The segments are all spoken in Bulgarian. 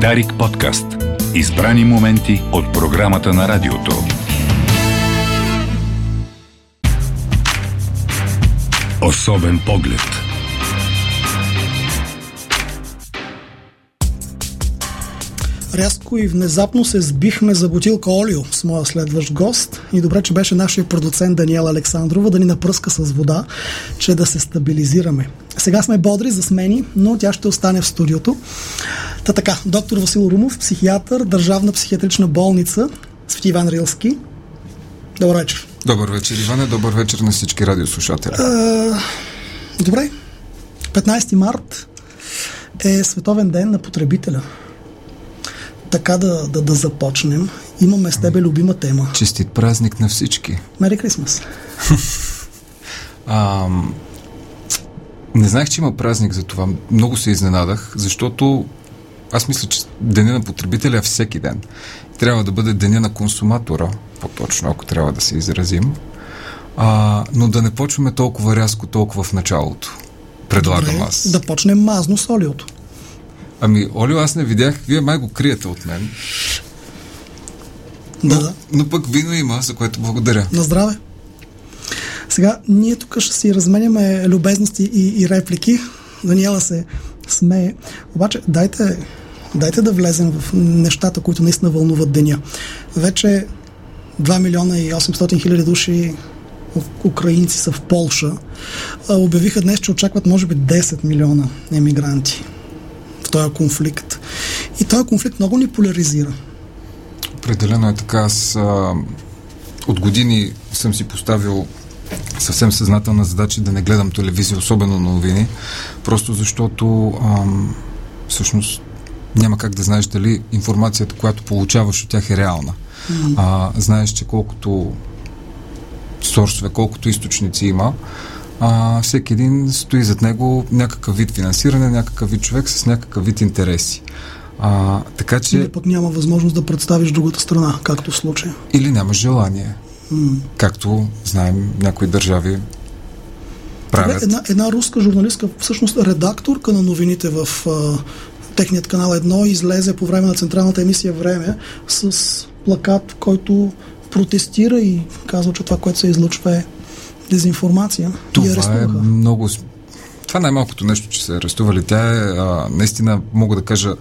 Дарик подкаст. Избрани моменти от програмата на радиото. Особен поглед. Рязко и внезапно се сбихме за бутилка олио с моя следващ гост. И добре, че беше нашия продуцент Даниела Александрова да ни напръска с вода, че да се стабилизираме. Сега сме бодри за смени, но тя ще остане в студиото. Та така, доктор Васил Румов, психиатър, Държавна психиатрична болница, Свети Иван Рилски. Добър вечер. Добър вечер, Иване. Добър вечер на всички радиослушатели. А, добре. 15 март е Световен ден на потребителя. Така да, да, да започнем. Имаме с тебе любима тема. Честит празник на всички. Мери Крисмас. не знаех, че има празник за това. Много се изненадах, защото аз мисля, че деня на потребителя е всеки ден. Трябва да бъде деня на консуматора, по-точно, ако трябва да се изразим. А, но да не почваме толкова рязко, толкова в началото. Предлагам Добре, аз. Да почнем мазно с олиото. Ами, Олио, аз не видях. Вие май го криете от мен. Но, Да, да. но пък вино има, за което благодаря. На здраве. Сега, ние тук ще си разменяме любезности и, и реплики. Даниела се смее. Обаче, дайте, дайте да влезем в нещата, които наистина вълнуват деня. Вече 2 милиона и 800 хиляди души украинци са в Полша. Обявиха днес, че очакват може би 10 милиона емигранти в този конфликт. И този конфликт много ни поляризира. Определено е така. Аз а, от години съм си поставил съвсем съзнателна задача да не гледам телевизия, особено новини, просто защото ам, всъщност няма как да знаеш дали информацията, която получаваш от тях е реална. Mm. А, знаеш, че колкото сорсове, колкото източници има, а, всеки един стои зад него някакъв вид финансиране, някакъв вид човек с някакъв вид интереси. А, така че... Или пък няма възможност да представиш другата страна, както в случая. Или няма желание. Mm. Както знаем, някои държави правят. Една, една руска журналистка, всъщност редакторка на новините в а, техният канал едно, излезе по време на централната емисия Време с плакат, който протестира и казва, че това, което се излъчва е дезинформация. и Това е арестуваха. много... Това е най-малкото нещо, че се арестували. Тя е, а, наистина, мога да кажа,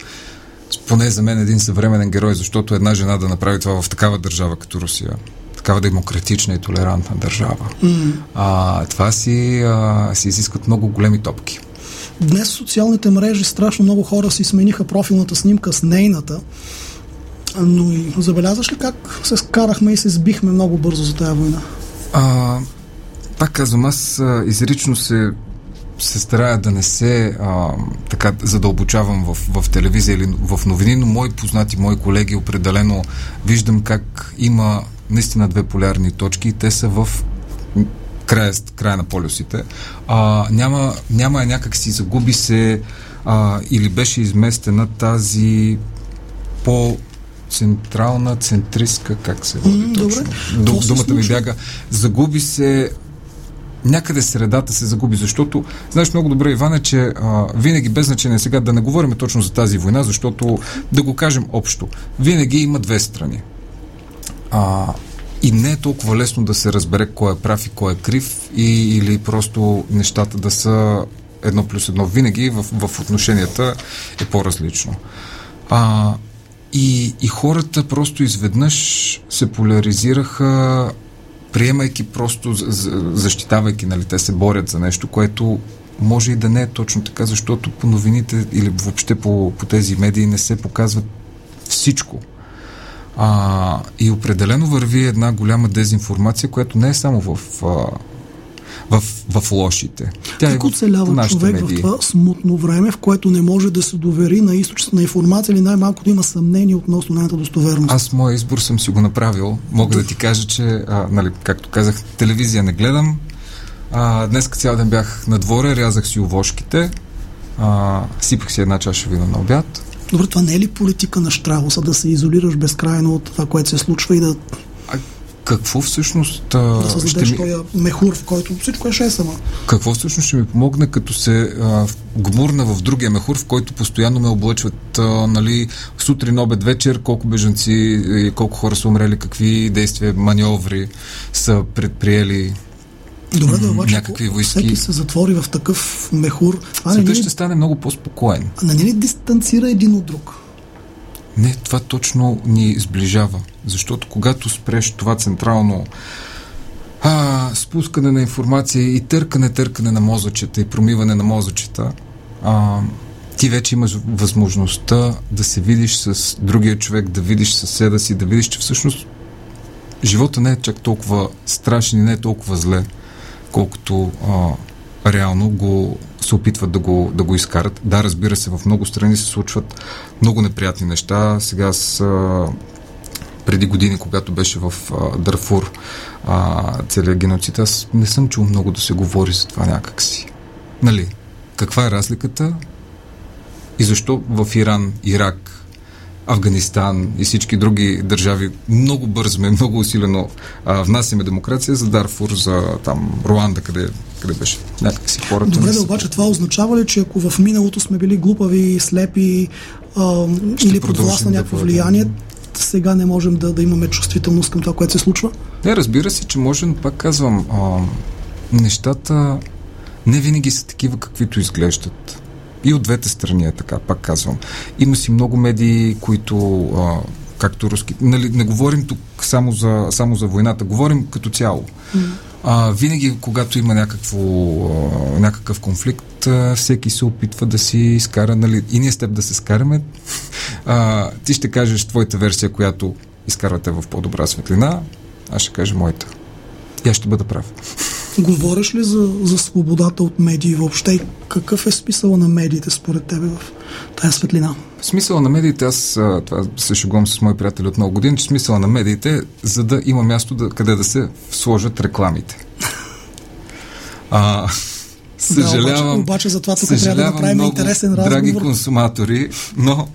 поне за мен един съвременен герой, защото една жена да направи това в такава държава като Русия, такава демократична и толерантна държава, Mm. а, това си, а, си изискват много големи топки. Днес социалните мрежи страшно много хора си смениха профилната снимка с нейната, но и забелязваш ли как се скарахме и се сбихме много бързо за тази война? А, пак казвам, аз а, изрично се се старая да не се а, така задълбочавам в, в телевизия или в новини, но мои познати, мои колеги определено виждам как има наистина две полярни точки и те са в края, края на полюсите. А, няма, няма някак си загуби се а, или беше изместена тази по централна, центристка, как се води точно? добре. Се Думата ми бяга. Загуби се някъде средата се загуби, защото знаеш много добре, Иване, че а, винаги без значение сега да не говорим точно за тази война, защото да го кажем общо. Винаги има две страни. А, и не е толкова лесно да се разбере кой е прав и кой е крив, и, или просто нещата да са едно плюс едно. Винаги в, в отношенията е по-различно. А, и, и хората просто изведнъж се поляризираха приемайки просто, за- за- защитавайки, нали, те се борят за нещо, което може и да не е точно така, защото по новините или въобще по, по тези медии не се показват всичко. А, и определено върви една голяма дезинформация, която не е само в, а, в, в лошите. Тя е Как в оцелява човек медии. в това смутно време, в което не може да се довери на източник на информация или най-малкото има съмнение относно нейната достоверност? Аз моя избор съм си го направил. Мога да ти кажа, че, а, нали, както казах, телевизия не гледам. А, днес цял ден бях на дворе, рязах си овошките, а, сипах си една чаша вино на обяд. Добре, това не е ли политика на Штрауса да се изолираш безкрайно от това, което се случва и да... А, какво всъщност... А, да създадеш ми... този мехур, в който всичко е шесама. Какво всъщност ще ми помогне, като се а, гмурна в другия мехур, в който постоянно ме облъчват а, нали, сутрин, обед, вечер, колко бежанци, колко хора са умрели, какви действия, маньоври са предприели Добре, да, обаче, някакви войски. Всеки се затвори в такъв мехур. Светът ще стане много по-спокоен. А не ли дистанцира един от друг? Не, това точно ни сближава. Защото когато спреш това централно а, спускане на информация и търкане, търкане на мозъчета и промиване на мозъчета, а, ти вече имаш възможността да се видиш с другия човек, да видиш съседа си, да видиш, че всъщност живота не е чак толкова страшен и не е толкова зле, колкото а, реално го се опитват да го, да го изкарат. Да, разбира се, в много страни се случват много неприятни неща. Сега с преди години, когато беше в а, Дарфур а, целият геноцид, аз не съм чул много да се говори за това някакси. Нали? Каква е разликата? И защо в Иран, Ирак, Афганистан и всички други държави много бързо, много усилено а, внасяме демокрация за Дарфур, за там Руанда, къде, къде беше някакви си хората. Добре, да, обаче това означава ли, че ако в миналото сме били глупави, слепи а, или под власт на някакво да влияние, сега не можем да, да имаме чувствителност към това, което се случва? Не, разбира се, че може, но пак казвам, а, нещата не винаги са такива, каквито изглеждат. И от двете страни е така, пак казвам. Има си много медии, които, а, както руски... Нали, не говорим тук само за, само за войната, говорим като цяло. Mm. А, винаги, когато има някакво, а, някакъв конфликт, а, всеки се опитва да си изкара, нали, и ние с теб да се скараме. А, ти ще кажеш твоята версия, която изкарвате в по-добра светлина, аз ще кажа моята. Аз ще бъда прав. Говориш ли за, за свободата от медии въобще и какъв е смисъл на медиите според тебе в тази светлина? Смисъла на медиите, аз това се шегувам с мои приятели от много години, че смисъла на медиите е за да има място да, къде да се сложат рекламите. А, съжалявам, да, обаче, обаче за това тук трябва да направим много, интересен разговор. Драги консуматори, но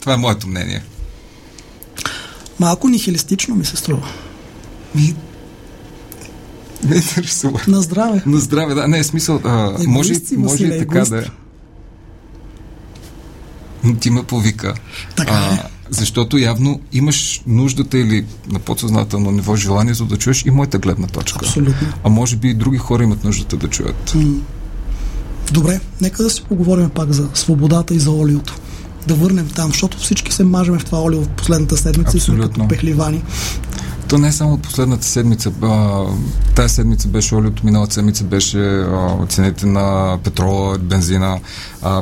това е моето мнение. Малко нихилистично ми се струва. Ми, не интересува. На здраве. На здраве, да. Не, е смисъл. А, е, може, може и така да е. Ти ме повика. Така а, е. Защото явно имаш нуждата или на подсъзнателно ниво желание за да чуеш и моята гледна точка. Абсолютно. А може би и други хора имат нуждата да чуят. М- Добре, нека да си поговорим пак за свободата и за олиото. Да върнем там, защото всички се мажеме в това олио в последната седмица Абсолютно. и сме като пехливани. То не е само от последната седмица. Тая седмица беше олиото, миналата седмица беше цените на петрола, бензина,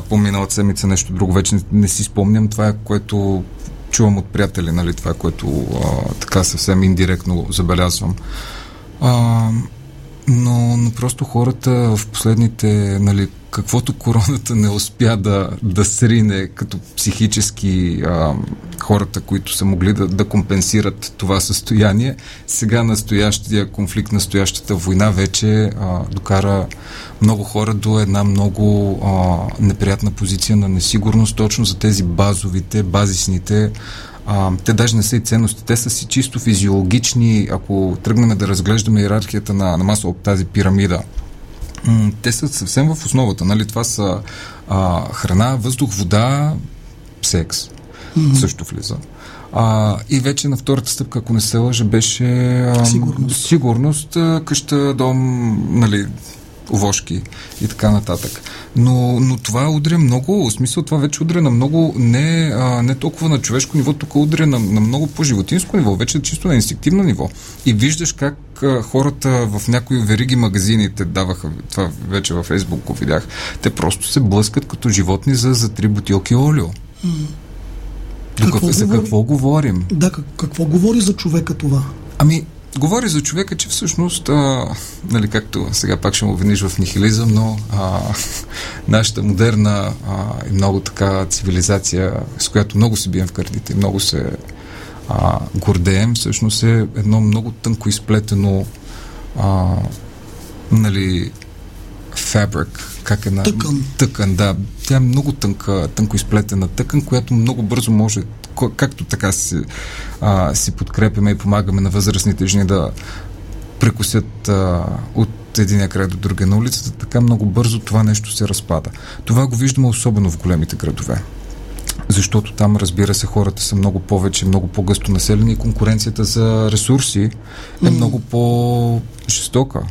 по миналата седмица нещо друго. Вече не, си спомням. Това което чувам от приятели, нали? Това което така съвсем индиректно забелязвам. Но, но просто хората в последните, нали, каквото короната не успя да, да срине като психически а, хората, които са могли да, да компенсират това състояние, сега настоящия конфликт, настоящата война вече а, докара много хора до една много а, неприятна позиция на несигурност. Точно за тези базовите, базисните а, те даже не са и ценности, те са си чисто физиологични, ако тръгнем да разглеждаме иерархията на, на масово тази пирамида. Те са съвсем в основата, нали? Това са а, храна, въздух, вода, секс. Mm-hmm. Също влиза. А, и вече на втората стъпка, ако не се лъжа, беше а, сигурност. сигурност, къща, дом, нали, овошки и така нататък. Но, но това удря много, в смисъл това вече удря на много, не, а, не толкова на човешко ниво, тук удря на, на много по-животинско ниво, вече чисто на инстинктивно ниво. И виждаш как а, хората в някои вериги магазините даваха, това вече във Фейсбук го видях, те просто се блъскат като животни за, за три бутилки олио. Mm. Какво за говори? какво говорим? Да, какво говори за човека това? Ами, говори за човека, че всъщност, а, нали, както сега пак ще му виниш в нихилизъм, но а, нашата модерна а, и много така цивилизация, с която много се бием в кърдите, много се а, гордеем, всъщност е едно много тънко изплетено а, нали, фабрик, как е на... Тъкан. Да. тя е много тънка, тънко изплетена тъкан, която много бързо може, както така си, а, си подкрепяме и помагаме на възрастните жени да прекусят а, от единия край до другия на улицата, така много бързо това нещо се разпада. Това го виждаме особено в големите градове защото там, разбира се, хората са много повече, много по-гъсто населени и конкуренцията за ресурси е mm. много по-жестока.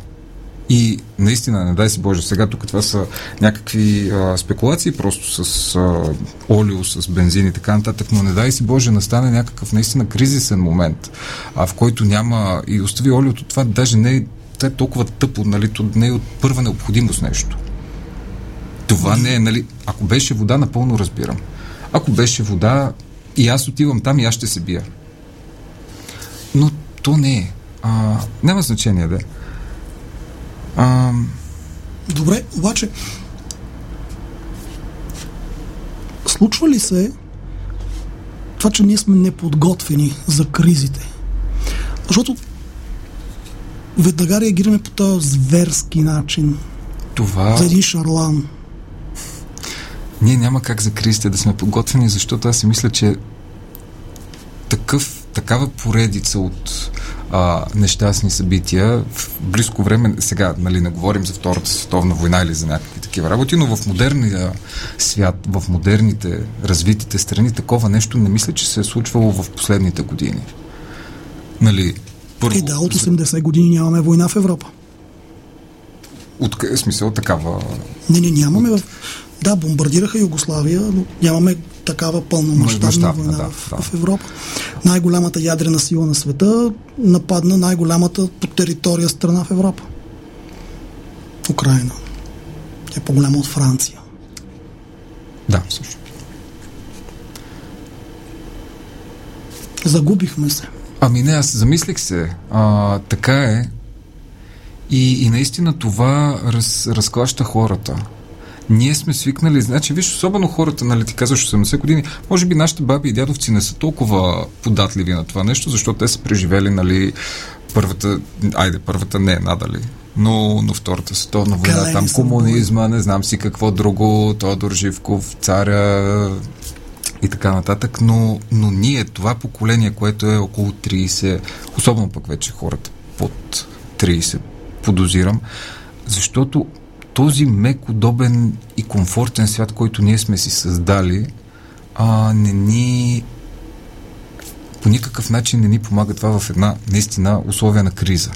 И наистина, не дай си Боже, сега тук това са някакви а, спекулации просто с а, олио, с бензин и така нататък, но не дай си Боже, настане някакъв наистина кризисен момент, а, в който няма и остави олиото, това даже не е, е толкова тъпо, нали, то не е от първа необходимост нещо. Това не е, нали, ако беше вода, напълно разбирам. Ако беше вода и аз отивам там и аз ще се бия. Но то не е. А, няма значение да е. А... Добре, обаче случва ли се това, че ние сме неподготвени за кризите? Защото веднага реагираме по този зверски начин. Това... За един шарлан. Ние няма как за кризите да сме подготвени, защото аз си мисля, че такъв, такава поредица от а, нещастни събития в близко време, сега нали, не говорим за Втората световна война или за някакви такива работи, но в модерния свят, в модерните развитите страни, такова нещо не мисля, че се е случвало в последните години. Нали, първо, и да, от 80 години нямаме война в Европа. От смисъл такава... Не, не, нямаме в... Да, бомбардираха Югославия, но нямаме такава пълномащабна война да, в, да. в Европа. Най-голямата ядрена сила на света нападна най-голямата по територия страна в Европа. Украина. Тя е по-голяма от Франция. Да, също. Загубихме се. Ами не, аз замислих се. А, така е. И, и наистина това раз, разклаща хората ние сме свикнали, значи, виж, особено хората, нали, ти казваш 80 години, може би нашите баби и дядовци не са толкова податливи на това нещо, защото те са преживели, нали, първата, айде, първата не, надали, но, но Втората световна война, Калени там комунизма, не знам си какво друго, Тодор Живков, царя и така нататък, но, но ние, това поколение, което е около 30, особено пък вече хората под 30, подозирам, защото този мек, удобен и комфортен свят, който ние сме си създали, а, не ни по никакъв начин не ни помага това в една наистина условия на криза.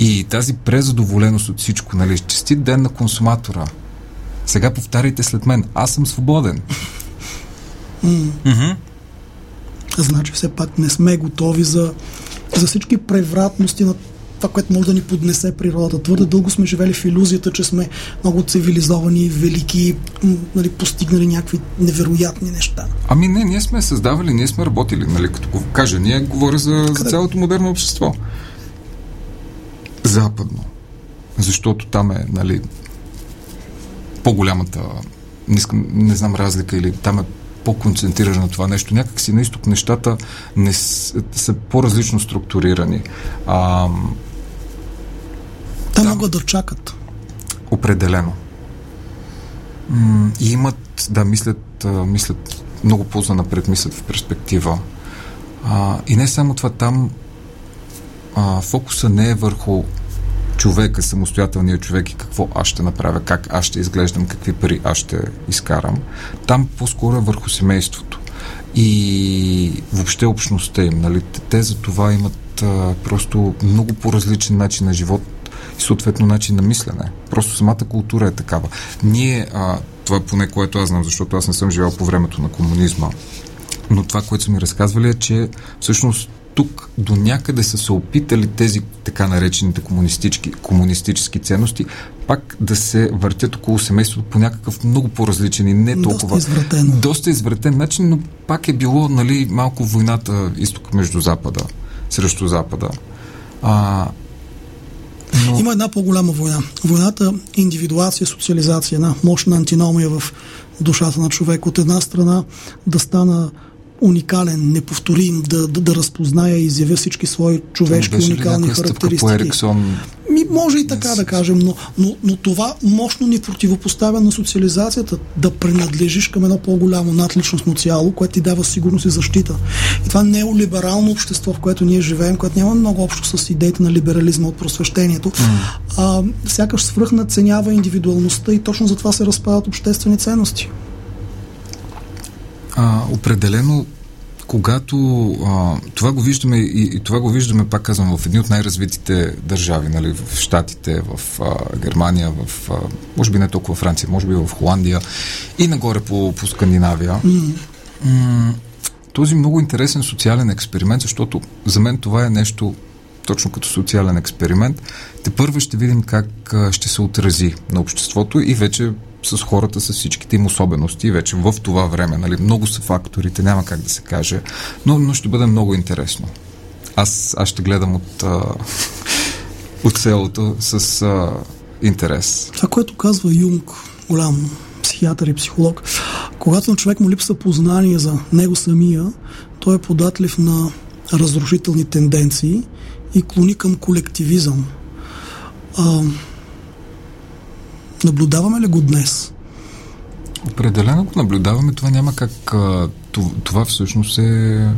И тази презадоволеност от всичко, нали, честит ден на консуматора. Сега повтаряйте след мен, аз съм свободен. Mm. Значи все пак не сме готови за, за всички превратности на това, което може да ни поднесе природата. Твърде дълго сме живели в иллюзията, че сме много цивилизовани, велики, нали, постигнали някакви невероятни неща. Ами не, ние сме създавали, ние сме работили, нали, като го кажа, ние говоря за, за цялото модерно общество. Западно. Защото там е, нали, по-голямата, не, искам, не знам разлика, или там е по-концентрирана на това нещо. Някак си на изток нещата не са, са по-различно структурирани. А, те да, могат да чакат. Определено. и имат, да, мислят, мислят много полза напред, мислят в перспектива. А, и не само това, там а, фокуса не е върху човека, самостоятелният човек и какво аз ще направя, как аз ще изглеждам, какви пари аз ще изкарам. Там по-скоро е върху семейството и въобще общността им. Нали? Те за това имат а, просто много по-различен начин на живот съответно начин на мислене. Просто самата култура е такава. Ние, а, това е поне което аз знам, защото аз не съм живял по времето на комунизма, но това, което са ми разказвали е, че всъщност тук до някъде са се опитали тези така наречените комунистически, комунистически ценности пак да се въртят около семейството по някакъв много по-различен и не толкова... Доста извратен. Доста извратен начин, но пак е било нали, малко войната изток между Запада, срещу Запада. А, но... Има една по-голяма война. Войната индивидуация, социализация, една мощна антиномия в душата на човек. От една страна да стана уникален, неповторим, да, да, да разпозная и изявя всички свои човешки уникални характеристики. Ериксон? Може и така да кажем, но, но, но това мощно ни противопоставя на социализацията, да принадлежиш към едно по-голямо надличностно цяло, което ти дава сигурност и защита. И това неолиберално общество, в което ние живеем, което няма много общо с идеите на либерализма от просвещението, mm. а, сякаш свръхнадценява индивидуалността и точно затова се разпадат обществени ценности. А, определено когато а, това го виждаме и, и това го виждаме, пак казвам, в едни от най-развитите държави, нали, в Штатите, в а, Германия, в, а, може би не толкова Франция, може би в Холандия и нагоре по, по Скандинавия. Mm. М- този много интересен социален експеримент, защото за мен това е нещо точно като социален експеримент. Те първо ще видим как а, ще се отрази на обществото и вече с хората, с всичките им особености, вече в това време. Нали? Много са факторите, няма как да се каже, но, но ще бъде много интересно. Аз, аз ще гледам от, а, от селото с а, интерес. Това, което казва Юнг, голям психиатър и психолог, когато на човек му липсва познание за него самия, той е податлив на разрушителни тенденции и клони към колективизъм. А, Наблюдаваме ли го днес? Определено го наблюдаваме. Това няма как. Това, това всъщност е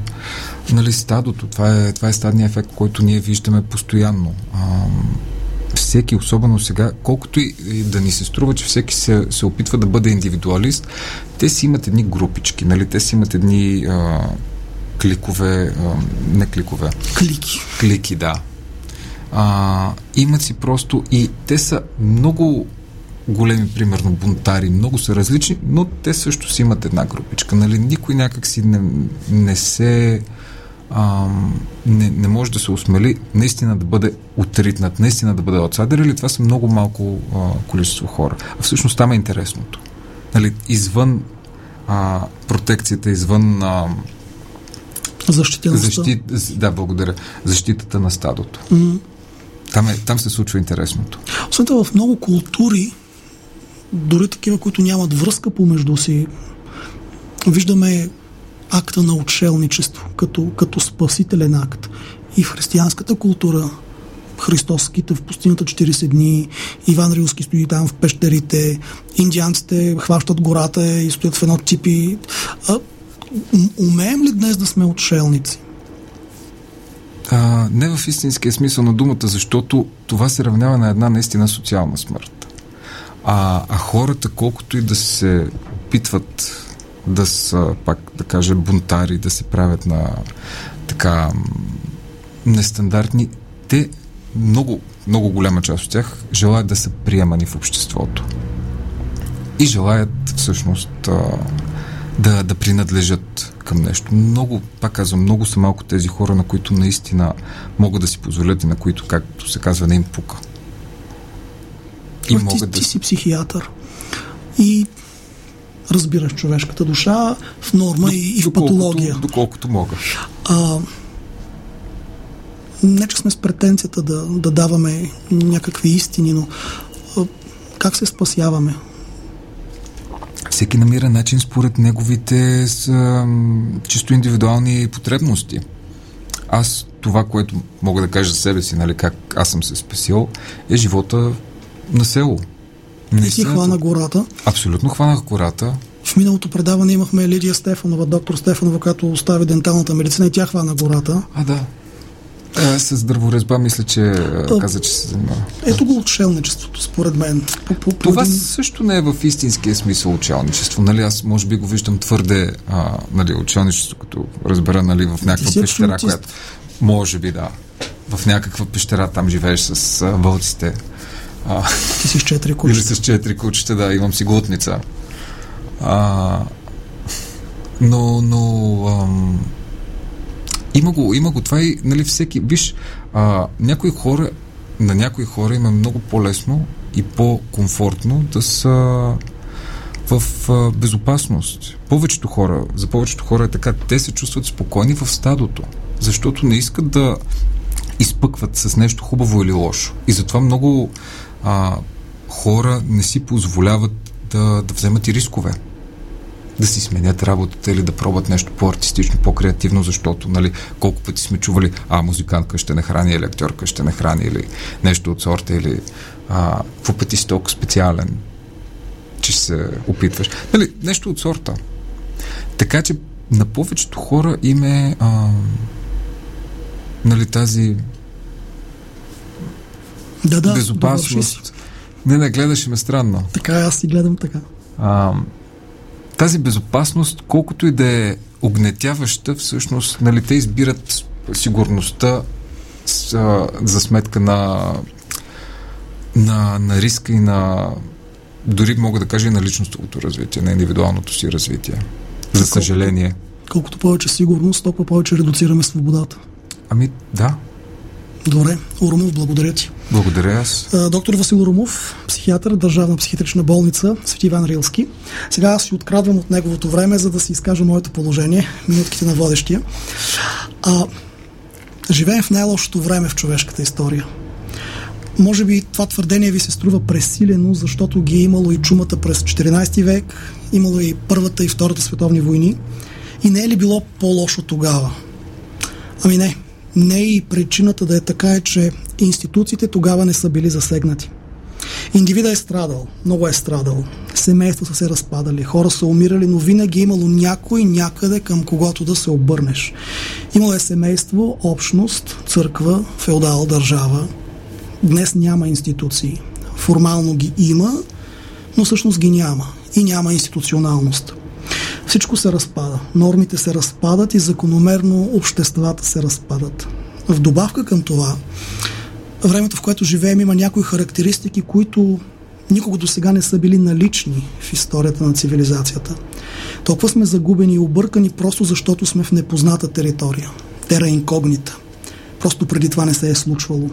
нали, стадото. Това е, това е стадния ефект, който ние виждаме постоянно. А, всеки, особено сега, колкото и, и да ни се струва, че всеки се, се опитва да бъде индивидуалист, те си имат едни групички, нали? те си имат едни а, кликове, а, не кликове. Клики. Клики, да. А, имат си просто и те са много големи, примерно, бунтари, много са различни, но те също си имат една групичка. Нали? Никой някак си не, не се а, не, не може да се осмели наистина да бъде отритнат, наистина да бъде отсадър или това са много малко а, количество хора. А всъщност там е интересното. Нали, извън а, протекцията, извън а, защит, да, благодаря. Защитата на стадото. Mm-hmm. Там, е, там се случва интересното. Освен това, в много култури дори такива, които нямат връзка помежду си. Виждаме акта на отшелничество като, като спасителен акт. И в християнската култура Христос скита в пустината 40 дни, Иван Рилски стои там в пещерите, индианците хващат гората и стоят в едно типи. А, умеем ли днес да сме отшелници? А, не в истинския смисъл на думата, защото това се равнява на една наистина социална смърт. А, а хората, колкото и да се опитват да са, пак да кажа, бунтари, да се правят на така нестандартни, те много, много голяма част от тях желаят да са приемани в обществото. И желаят всъщност да, да принадлежат към нещо. Много, пак казвам, много са малко тези хора, на които наистина могат да си позволят и на които, както се казва, не им пука. И ти, могат да... ти си психиатър и разбираш човешката душа в норма и, и в патология. Доколкото мога. А, не, че сме с претенцията да, да даваме някакви истини, но а, как се спасяваме? Всеки намира начин според неговите с, чисто индивидуални потребности. Аз това, което мога да кажа за себе си, нали, как аз съм се спасил, е живота на село. Не си хвана гората. Абсолютно хванах гората. В миналото предаване имахме Лидия Стефанова, доктор Стефанова, която остави денталната медицина и тя хвана гората. А, да. Е, с дърворезба мисля, че а, каза, че се занимава. Ето го отшелничеството, според мен. По, по, по Това един... също не е в истинския смисъл отшелничество. Нали, аз може би го виждам твърде а, нали, отшелничество, като разбера нали, в някаква пещера, която... Може би, да. В някаква пещера там живееш с а, вълците. А, Ти си с четири кучета. Или с четири кучета, да, имам си глутница. А, но, но ам, има го, има го това и, нали, всеки, виж, а, някои хора, на някои хора има много по-лесно и по-комфортно да са в а, безопасност. Повечето хора, за повечето хора е така, те се чувстват спокойни в стадото, защото не искат да изпъкват с нещо хубаво или лошо. И затова много а, хора не си позволяват да, да вземат и рискове. да си сменят работата или да пробват нещо по-артистично, по-креативно, защото, нали, колко пъти сме чували, а, музикантка ще не храни, или актьорка ще не храни, или нещо от сорта, или какво пъти си толкова специален, че се опитваш. Нали, нещо от сорта. Така че на повечето хора им е а, нали, тази да, да, безопасност. Не, не, гледаше ме странно. Така, аз си гледам така. А, тази безопасност, колкото и да е огнетяваща, всъщност, нали, те избират сигурността с, а, за сметка на, на, на риска и на дори мога да кажа и на личностното развитие, на индивидуалното си развитие. За съжаление. Колкото повече сигурност, толкова повече редуцираме свободата. Ами, да. Добре, Урумов, благодаря ти. Благодаря аз. Доктор Васил Урумов, психиатър, Държавна психиатрична болница, Свети Иван Рилски. Сега аз си открадвам от неговото време, за да си изкажа моето положение, минутките на водещия. А, живеем в най-лошото време в човешката история. Може би това твърдение ви се струва пресилено, защото ги е имало и чумата през 14 век, имало и Първата и Втората световни войни. И не е ли било по-лошо тогава? Ами не. Не и причината да е така е, че институциите тогава не са били засегнати. Индивида е страдал, много е страдал. Семейства са се разпадали, хора са умирали, но винаги е имало някой някъде към когото да се обърнеш. Имало е семейство, общност, църква, феодал, държава. Днес няма институции. Формално ги има, но всъщност ги няма. И няма институционалност. Всичко се разпада. Нормите се разпадат и закономерно обществата се разпадат. В добавка към това, времето, в което живеем, има някои характеристики, които никога до сега не са били налични в историята на цивилизацията. Толкова сме загубени и объркани просто защото сме в непозната територия. Тера инкогнита. Просто преди това не се е случвало.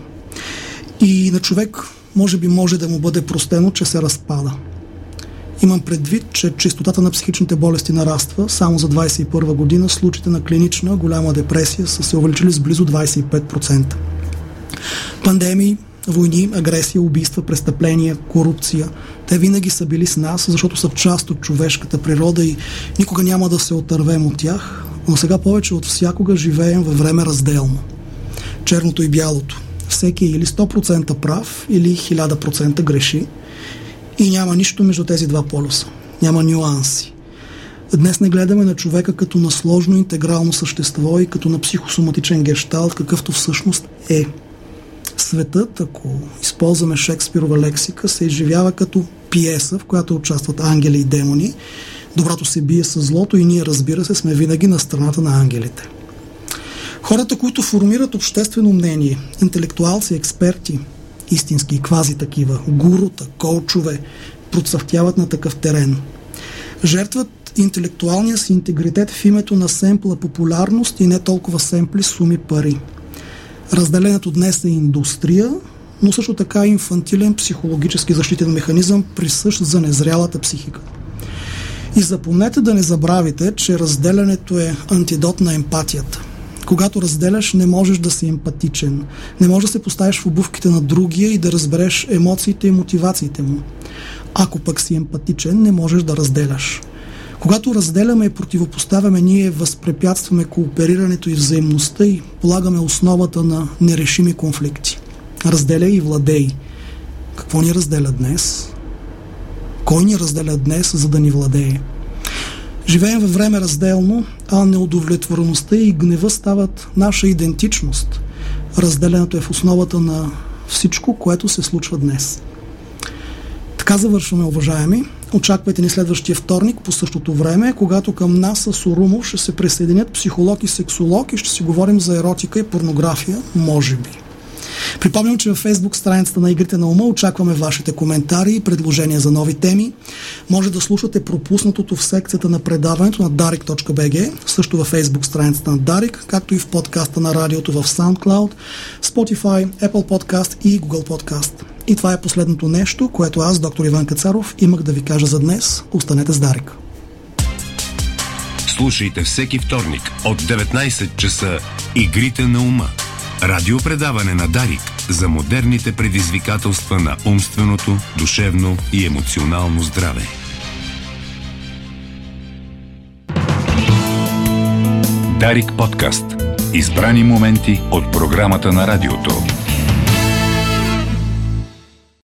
И на човек може би може да му бъде простено, че се разпада. Имам предвид, че частотата на психичните болести нараства. Само за 2021 година случаите на клинична голяма депресия са се увеличили с близо 25%. Пандемии, войни, агресия, убийства, престъпления, корупция. Те винаги са били с нас, защото са част от човешката природа и никога няма да се отървем от тях. Но сега повече от всякога живеем във време разделно. Черното и бялото. Всеки е или 100% прав, или 1000% греши. И няма нищо между тези два полюса. Няма нюанси. Днес не гледаме на човека като на сложно интегрално същество и като на психосоматичен гешталт, какъвто всъщност е. Светът, ако използваме Шекспирова лексика, се изживява като пиеса, в която участват ангели и демони. Доброто се бие с злото и ние, разбира се, сме винаги на страната на ангелите. Хората, които формират обществено мнение, интелектуалци, експерти, истински и квази такива, гурута, колчове, процъфтяват на такъв терен. Жертват интелектуалния си интегритет в името на семпла популярност и не толкова семпли суми пари. Разделението днес е индустрия, но също така инфантилен психологически защитен механизъм, присъщ за незрялата психика. И запомнете да не забравите, че разделянето е антидот на емпатията – когато разделяш, не можеш да си емпатичен. Не можеш да се поставиш в обувките на другия и да разбереш емоциите и мотивациите му. Ако пък си емпатичен, не можеш да разделяш. Когато разделяме и противопоставяме, ние възпрепятстваме кооперирането и взаимността и полагаме основата на нерешими конфликти. Разделяй и владей. Какво ни разделя днес? Кой ни разделя днес, за да ни владее? Живеем във време разделно, а неудовлетвореността и гнева стават наша идентичност. Разделянето е в основата на всичко, което се случва днес. Така завършваме, уважаеми. Очаквайте ни следващия вторник по същото време, когато към нас с Орумов ще се присъединят психолог и сексолог и ще си говорим за еротика и порнография, може би. Припомням, че във Facebook страницата на Игрите на ума очакваме вашите коментари и предложения за нови теми. Може да слушате пропуснатото в секцията на предаването на darik.bg, също във Facebook страницата на Дарик, както и в подкаста на радиото в SoundCloud, Spotify, Apple Podcast и Google Podcast. И това е последното нещо, което аз, доктор Иван Кацаров, имах да ви кажа за днес. Останете с Дарик. Слушайте всеки вторник от 19 часа Игрите на ума Радиопредаване на Дарик за модерните предизвикателства на умственото, душевно и емоционално здраве. Дарик подкаст. Избрани моменти от програмата на радиото.